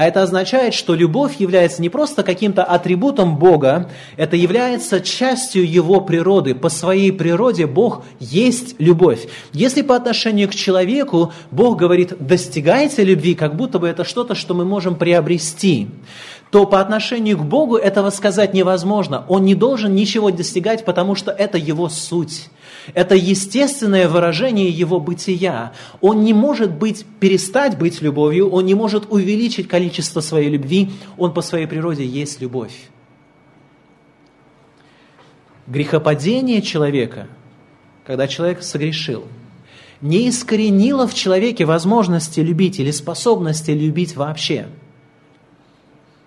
[SPEAKER 1] А это означает, что любовь является не просто каким-то атрибутом Бога, это является частью Его природы. По своей природе Бог есть любовь. Если по отношению к человеку Бог говорит «достигайте любви», как будто бы это что-то, что мы можем приобрести, то по отношению к Богу этого сказать невозможно. Он не должен ничего достигать, потому что это Его суть. Это естественное выражение его бытия. Он не может быть, перестать быть любовью, он не может увеличить количество своей любви, он по своей природе есть любовь. Грехопадение человека, когда человек согрешил, не искоренило в человеке возможности любить или способности любить вообще.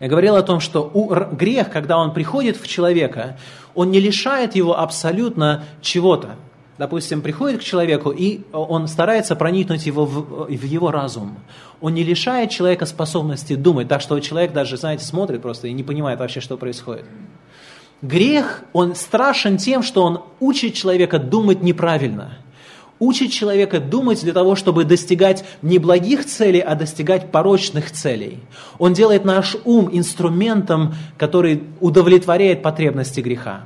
[SPEAKER 1] Я говорил о том, что грех, когда он приходит в человека, он не лишает его абсолютно чего-то допустим, приходит к человеку, и он старается проникнуть его в, в его разум. Он не лишает человека способности думать, так что человек даже, знаете, смотрит просто и не понимает вообще, что происходит. Грех, он страшен тем, что он учит человека думать неправильно. Учит человека думать для того, чтобы достигать не благих целей, а достигать порочных целей. Он делает наш ум инструментом, который удовлетворяет потребности греха.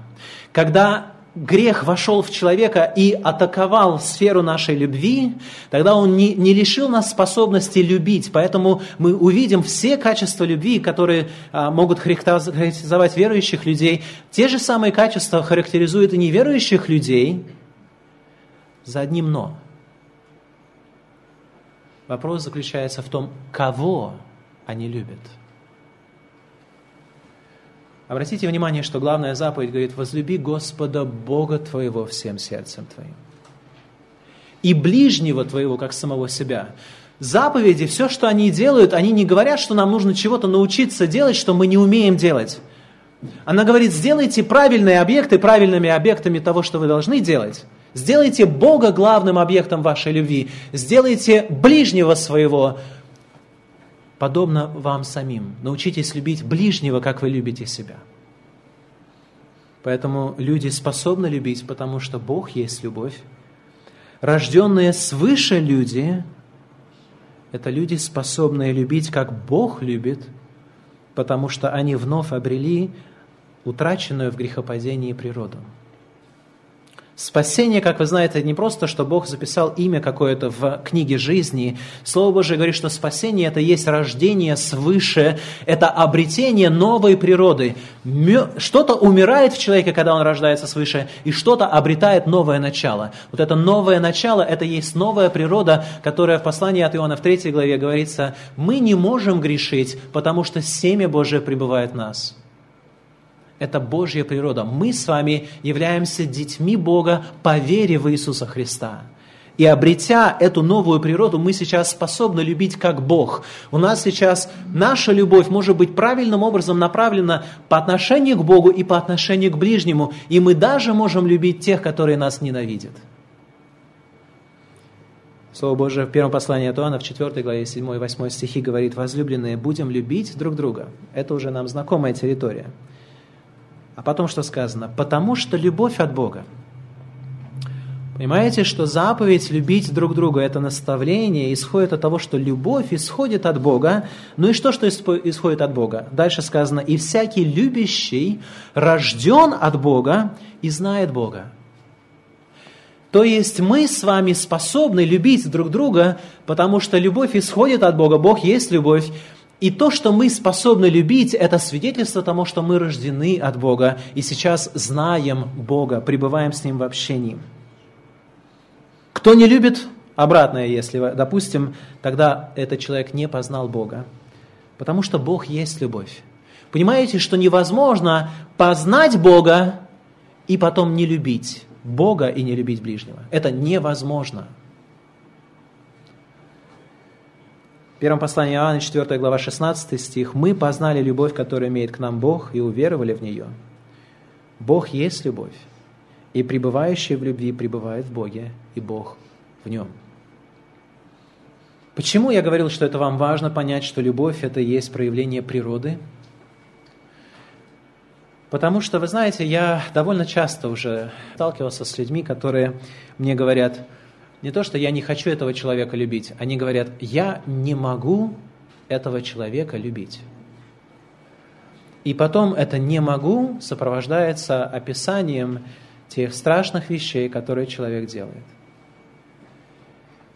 [SPEAKER 1] Когда грех вошел в человека и атаковал сферу нашей любви, тогда он не, не лишил нас способности любить. Поэтому мы увидим все качества любви, которые а, могут характеризовать верующих людей. Те же самые качества характеризуют и неверующих людей за одним «но». Вопрос заключается в том, кого они любят – Обратите внимание, что главная заповедь говорит, возлюби Господа Бога твоего всем сердцем твоим. И ближнего твоего, как самого себя. Заповеди, все, что они делают, они не говорят, что нам нужно чего-то научиться делать, что мы не умеем делать. Она говорит, сделайте правильные объекты правильными объектами того, что вы должны делать. Сделайте Бога главным объектом вашей любви. Сделайте ближнего своего подобно вам самим. Научитесь любить ближнего, как вы любите себя. Поэтому люди способны любить, потому что Бог есть любовь. Рожденные свыше люди – это люди, способные любить, как Бог любит, потому что они вновь обрели утраченную в грехопадении природу. Спасение, как вы знаете, не просто, что Бог записал имя какое-то в книге жизни. Слово Божие говорит, что спасение – это есть рождение свыше, это обретение новой природы. Что-то умирает в человеке, когда он рождается свыше, и что-то обретает новое начало. Вот это новое начало – это есть новая природа, которая в послании от Иоанна в 3 главе говорится, мы не можем грешить, потому что семя Божие пребывает в нас. Это Божья природа. Мы с вами являемся детьми Бога по вере в Иисуса Христа. И обретя эту новую природу, мы сейчас способны любить как Бог. У нас сейчас наша любовь может быть правильным образом направлена по отношению к Богу и по отношению к ближнему. И мы даже можем любить тех, которые нас ненавидят. Слово Божие в первом послании от Иоанна в 4 главе 7 и 8 стихи говорит, «Возлюбленные, будем любить друг друга». Это уже нам знакомая территория. А потом что сказано? Потому что любовь от Бога. Понимаете, что заповедь любить друг друга, это наставление, исходит от того, что любовь исходит от Бога. Ну и что, что исходит от Бога? Дальше сказано, и всякий любящий рожден от Бога и знает Бога. То есть мы с вами способны любить друг друга, потому что любовь исходит от Бога, Бог есть любовь, И то, что мы способны любить, это свидетельство тому, что мы рождены от Бога и сейчас знаем Бога, пребываем с Ним в общении. Кто не любит, обратное, если, допустим, тогда этот человек не познал Бога. Потому что Бог есть любовь. Понимаете, что невозможно познать Бога и потом не любить Бога и не любить ближнего. Это невозможно. В первом послании Иоанна, 4 глава, 16 стих. «Мы познали любовь, которую имеет к нам Бог, и уверовали в нее». Бог есть любовь, и пребывающий в любви пребывает в Боге, и Бог в нем. Почему я говорил, что это вам важно понять, что любовь – это есть проявление природы? Потому что, вы знаете, я довольно часто уже сталкивался с людьми, которые мне говорят – не то, что я не хочу этого человека любить, они говорят, я не могу этого человека любить. И потом это «не могу» сопровождается описанием тех страшных вещей, которые человек делает.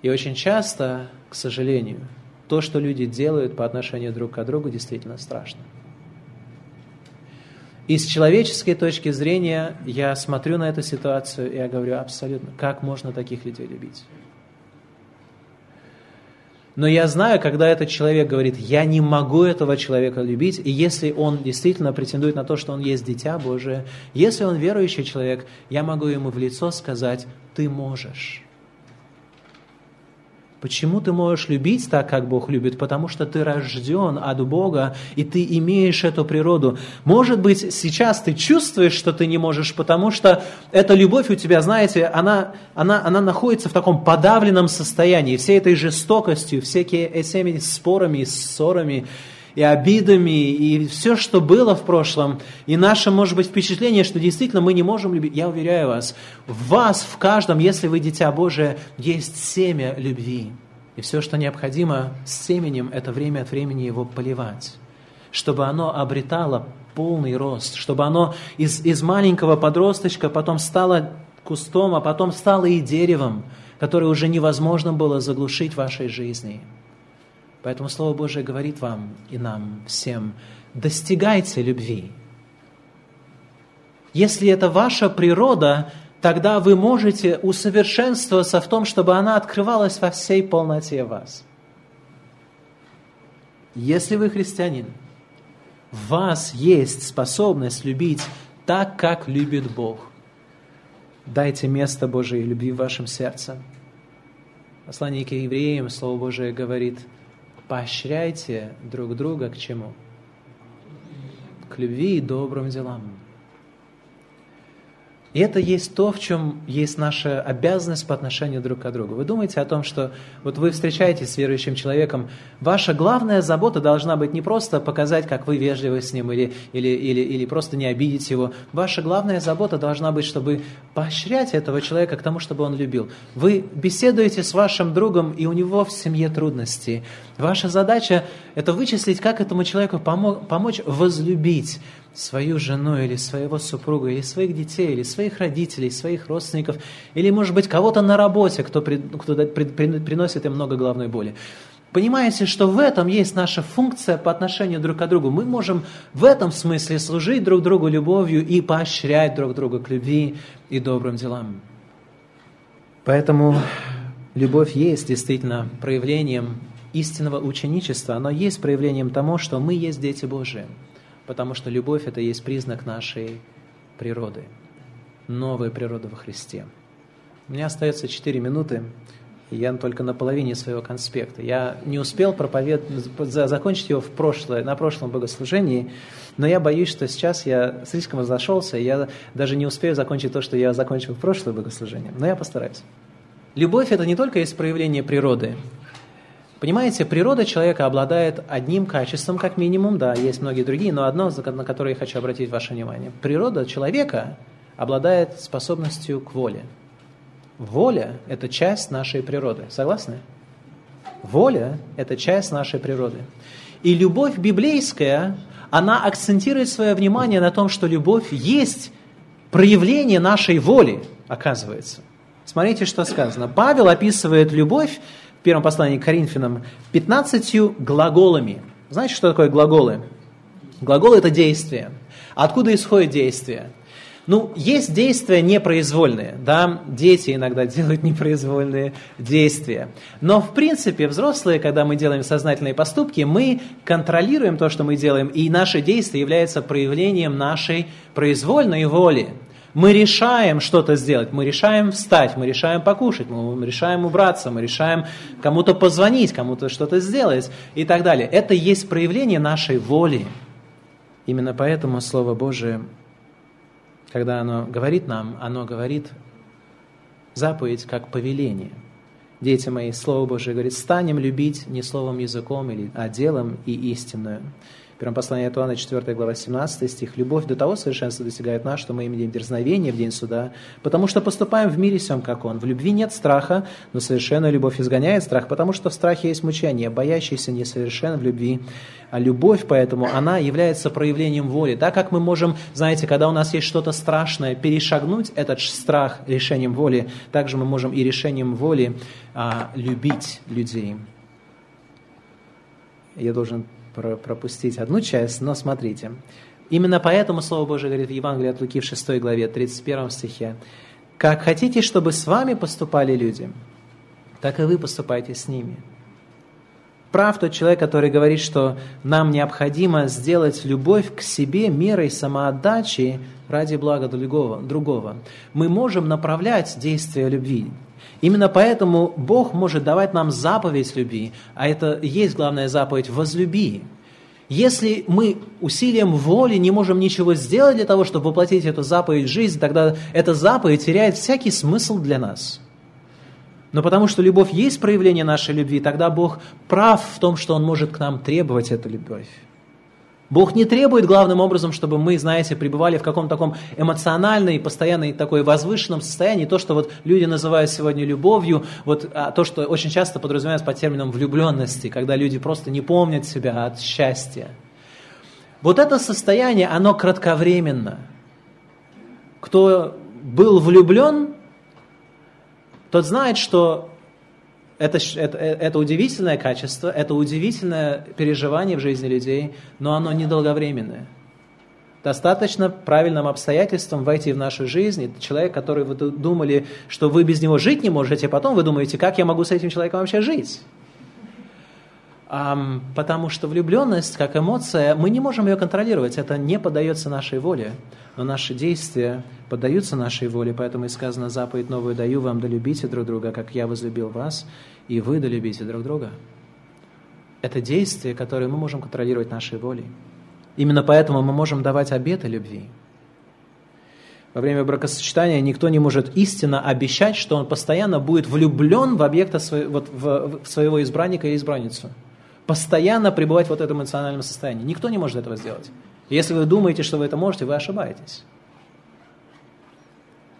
[SPEAKER 1] И очень часто, к сожалению, то, что люди делают по отношению друг к другу, действительно страшно. И с человеческой точки зрения я смотрю на эту ситуацию, и я говорю абсолютно, как можно таких людей любить? Но я знаю, когда этот человек говорит, я не могу этого человека любить, и если он действительно претендует на то, что он есть дитя Божие, если он верующий человек, я могу ему в лицо сказать, ты можешь. Почему ты можешь любить так, как Бог любит? Потому что ты рожден от Бога, и ты имеешь эту природу. Может быть, сейчас ты чувствуешь, что ты не можешь, потому что эта любовь у тебя, знаете, она, она, она находится в таком подавленном состоянии, всей этой жестокостью, всякие этими спорами, ссорами, и обидами, и все, что было в прошлом, и наше, может быть, впечатление, что действительно мы не можем любить, я уверяю вас, в вас, в каждом, если вы дитя Божие, есть семя любви. И все, что необходимо с семенем, это время от времени его поливать, чтобы оно обретало полный рост, чтобы оно из, из маленького подросточка потом стало кустом, а потом стало и деревом, которое уже невозможно было заглушить в вашей жизни. Поэтому Слово Божие говорит вам и нам всем, достигайте любви. Если это ваша природа, тогда вы можете усовершенствоваться в том, чтобы она открывалась во всей полноте вас. Если вы христианин, в вас есть способность любить так, как любит Бог. Дайте место Божией любви в вашем сердце. Послание к евреям, Слово Божие говорит – Поощряйте друг друга к чему? К любви и добрым делам. И это есть то, в чем есть наша обязанность по отношению друг к другу. Вы думаете о том, что вот вы встречаетесь с верующим человеком, ваша главная забота должна быть не просто показать, как вы вежливы с ним, или, или, или, или просто не обидеть его. Ваша главная забота должна быть, чтобы поощрять этого человека к тому, чтобы он любил. Вы беседуете с вашим другом, и у него в семье трудности. Ваша задача – это вычислить, как этому человеку помочь возлюбить свою жену или своего супруга, или своих детей, или своих родителей, своих родственников, или, может быть, кого-то на работе, кто, при, кто при, при, приносит им много головной боли. Понимаете, что в этом есть наша функция по отношению друг к другу. Мы можем в этом смысле служить друг другу любовью и поощрять друг друга к любви и добрым делам. Поэтому любовь есть действительно проявлением истинного ученичества, оно есть проявлением того, что мы есть дети Божии потому что любовь – это есть признак нашей природы, новой природы во Христе. У меня остается 4 минуты, и я только на половине своего конспекта. Я не успел проповед... закончить его в прошлое, на прошлом богослужении, но я боюсь, что сейчас я слишком разошелся, и я даже не успею закончить то, что я закончил в прошлое богослужение. Но я постараюсь. Любовь – это не только есть проявление природы, Понимаете, природа человека обладает одним качеством, как минимум, да, есть многие другие, но одно, на которое я хочу обратить ваше внимание. Природа человека обладает способностью к воле. Воля – это часть нашей природы. Согласны? Воля – это часть нашей природы. И любовь библейская, она акцентирует свое внимание на том, что любовь есть проявление нашей воли, оказывается. Смотрите, что сказано. Павел описывает любовь в первом послании к Коринфянам 15 глаголами. Знаете, что такое глаголы? Глагол – это действие. Откуда исходит действие? Ну, есть действия непроизвольные, да, дети иногда [laughs] делают непроизвольные действия. Но, в принципе, взрослые, когда мы делаем сознательные поступки, мы контролируем то, что мы делаем, и наше действие является проявлением нашей произвольной воли. Мы решаем что-то сделать, мы решаем встать, мы решаем покушать, мы решаем убраться, мы решаем кому-то позвонить, кому-то что-то сделать и так далее. Это есть проявление нашей воли. Именно поэтому Слово Божие, когда оно говорит нам, оно говорит заповедь как повеление. Дети мои, Слово Божие говорит, станем любить не словом языком, а делом и истинную. Первом послании от Иоанна, 4 глава, 17 стих. «Любовь до того совершенства достигает нас, что мы имеем дерзновение в день суда, потому что поступаем в мире всем, как Он. В любви нет страха, но совершенная любовь изгоняет страх, потому что в страхе есть мучение, боящийся несовершен в любви. А любовь, поэтому, она является проявлением воли. Так как мы можем, знаете, когда у нас есть что-то страшное, перешагнуть этот страх решением воли, также мы можем и решением воли а, любить людей. Я должен пропустить одну часть, но смотрите. Именно поэтому Слово Божие говорит в Евангелии от Луки в 6 главе, 31 стихе. «Как хотите, чтобы с вами поступали люди, так и вы поступайте с ними». Прав тот человек, который говорит, что нам необходимо сделать любовь к себе мерой самоотдачи ради блага другого. Мы можем направлять действия любви. Именно поэтому Бог может давать нам заповедь любви, а это есть главная заповедь «возлюби». Если мы усилием воли не можем ничего сделать для того, чтобы воплотить эту заповедь в жизнь, тогда эта заповедь теряет всякий смысл для нас. Но потому что любовь есть проявление нашей любви, тогда Бог прав в том, что Он может к нам требовать эту любовь. Бог не требует главным образом, чтобы мы, знаете, пребывали в каком-то таком эмоциональном и постоянно такой возвышенном состоянии, то, что вот люди называют сегодня любовью, вот а то, что очень часто подразумевается под термином влюбленности, когда люди просто не помнят себя от счастья. Вот это состояние, оно кратковременно. Кто был влюблен, тот знает, что это, это, это удивительное качество, это удивительное переживание в жизни людей, но оно недолговременное. Достаточно правильным обстоятельством войти в нашу жизнь. Это человек, который вы думали, что вы без него жить не можете, а потом вы думаете, как я могу с этим человеком вообще жить? Потому что влюбленность, как эмоция, мы не можем ее контролировать, это не поддается нашей воле, но наши действия поддаются нашей воле, поэтому и сказано, заповедь новую даю вам, да любите друг друга, как я возлюбил вас, и вы да любите друг друга. Это действие, которое мы можем контролировать нашей волей. Именно поэтому мы можем давать обеты любви. Во время бракосочетания никто не может истинно обещать, что он постоянно будет влюблен в объекта вот, в своего избранника или избранницу постоянно пребывать в вот этом эмоциональном состоянии. Никто не может этого сделать. Если вы думаете, что вы это можете, вы ошибаетесь.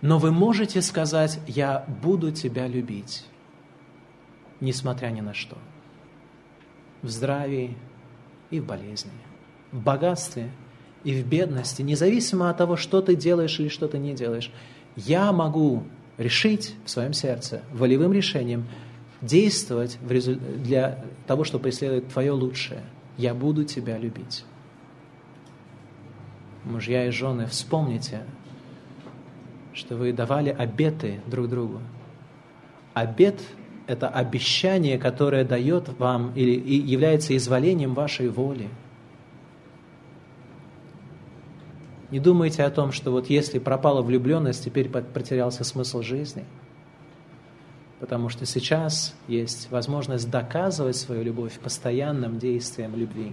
[SPEAKER 1] Но вы можете сказать, я буду тебя любить, несмотря ни на что. В здравии и в болезни, в богатстве и в бедности, независимо от того, что ты делаешь или что ты не делаешь. Я могу решить в своем сердце волевым решением действовать для того, чтобы преследовать твое лучшее. Я буду тебя любить. Мужья и жены, вспомните, что вы давали обеты друг другу. Обет – это обещание, которое дает вам или является изволением вашей воли. Не думайте о том, что вот если пропала влюбленность, теперь потерялся смысл жизни – потому что сейчас есть возможность доказывать свою любовь постоянным действием любви.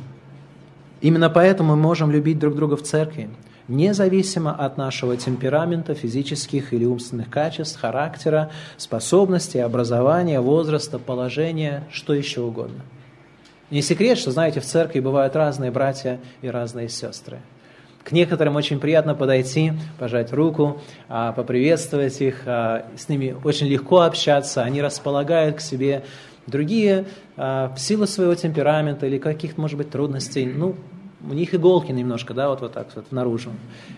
[SPEAKER 1] Именно поэтому мы можем любить друг друга в церкви, независимо от нашего темперамента, физических или умственных качеств, характера, способностей, образования, возраста, положения, что еще угодно. Не секрет, что, знаете, в церкви бывают разные братья и разные сестры – к некоторым очень приятно подойти, пожать руку, а, поприветствовать их, а, с ними очень легко общаться, они располагают к себе. Другие а, в силу своего темперамента или каких-то, может быть, трудностей, ну, у них иголки немножко, да, вот, вот так вот наружу.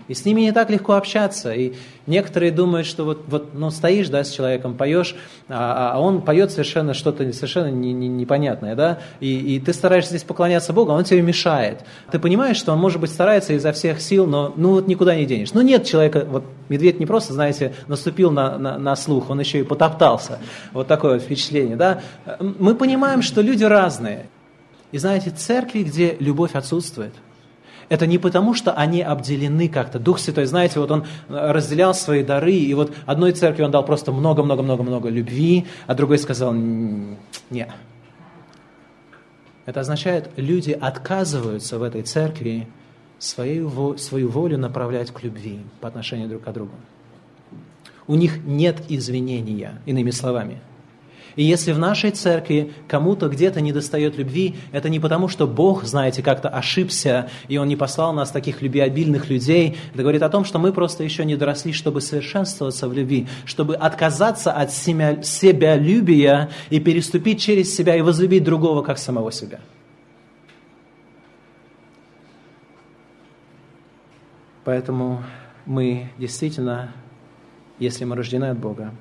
[SPEAKER 1] И с ними не так легко общаться. И некоторые думают, что вот, вот ну, стоишь, да, с человеком, поешь, а, а он поет совершенно что-то совершенно не, не, непонятное, да, и, и ты стараешься здесь поклоняться Богу, а он тебе мешает. Ты понимаешь, что он, может быть, старается изо всех сил, но ну вот никуда не денешь. Ну нет человека, вот медведь не просто, знаете, наступил на, на, на слух, он еще и потоптался. Вот такое впечатление, да. Мы понимаем, что люди разные. И знаете, церкви, где любовь отсутствует, это не потому, что они обделены как-то. Дух Святой, знаете, вот он разделял свои дары, и вот одной церкви он дал просто много-много-много-много любви, а другой сказал, нет. Это означает, люди отказываются в этой церкви свою, свою волю направлять к любви по отношению друг к другу. У них нет извинения, иными словами – и если в нашей церкви кому-то где-то не достает любви, это не потому, что Бог, знаете, как-то ошибся, и Он не послал нас таких любвеобильных людей. Это говорит о том, что мы просто еще не доросли, чтобы совершенствоваться в любви, чтобы отказаться от себя, себялюбия и переступить через себя и возлюбить другого, как самого себя. Поэтому мы действительно, если мы рождены от Бога,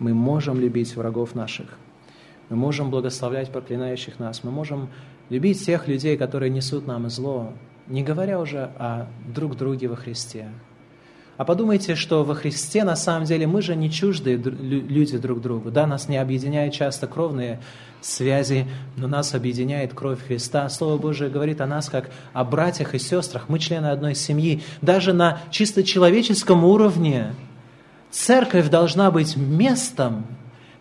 [SPEAKER 1] мы можем любить врагов наших. Мы можем благословлять проклинающих нас. Мы можем любить тех людей, которые несут нам зло, не говоря уже о друг друге во Христе. А подумайте, что во Христе на самом деле мы же не чуждые люди друг другу. Да, нас не объединяют часто кровные связи, но нас объединяет кровь Христа. Слово Божие говорит о нас как о братьях и сестрах. Мы члены одной семьи. Даже на чисто человеческом уровне Церковь должна быть местом,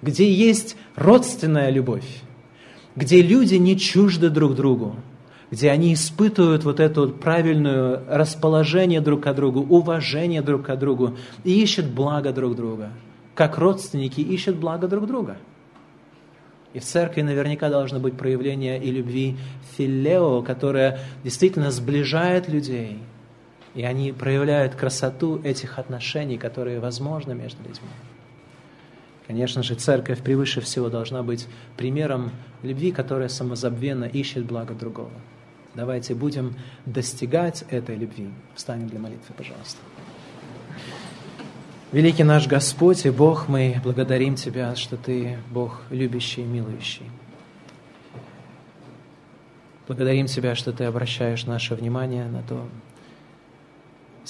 [SPEAKER 1] где есть родственная любовь, где люди не чужды друг другу, где они испытывают вот это вот правильное расположение друг к другу, уважение друг к другу и ищут благо друг друга, как родственники ищут благо друг друга. И в церкви наверняка должно быть проявление и любви филео, которая действительно сближает людей – и они проявляют красоту этих отношений, которые возможны между людьми. Конечно же, церковь превыше всего должна быть примером любви, которая самозабвенно ищет благо другого. Давайте будем достигать этой любви. Встанем для молитвы, пожалуйста. Великий наш Господь и Бог, мы благодарим Тебя, что Ты Бог любящий и милующий. Благодарим Тебя, что Ты обращаешь наше внимание на то,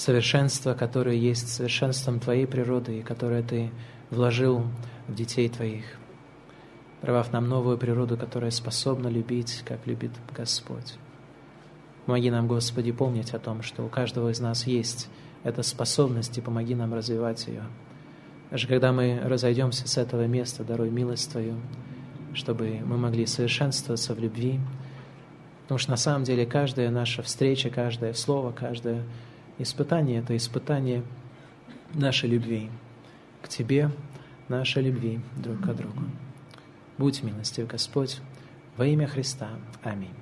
[SPEAKER 1] совершенство, которое есть совершенством Твоей природы и которое Ты вложил в детей Твоих, даровав нам новую природу, которая способна любить, как любит Господь. Помоги нам, Господи, помнить о том, что у каждого из нас есть эта способность, и помоги нам развивать ее. Даже когда мы разойдемся с этого места, даруй милость Твою, чтобы мы могли совершенствоваться в любви, потому что на самом деле каждая наша встреча, каждое слово, каждое Испытание – это испытание нашей любви к Тебе, нашей любви друг к другу. Будь милостив, Господь, во имя Христа. Аминь.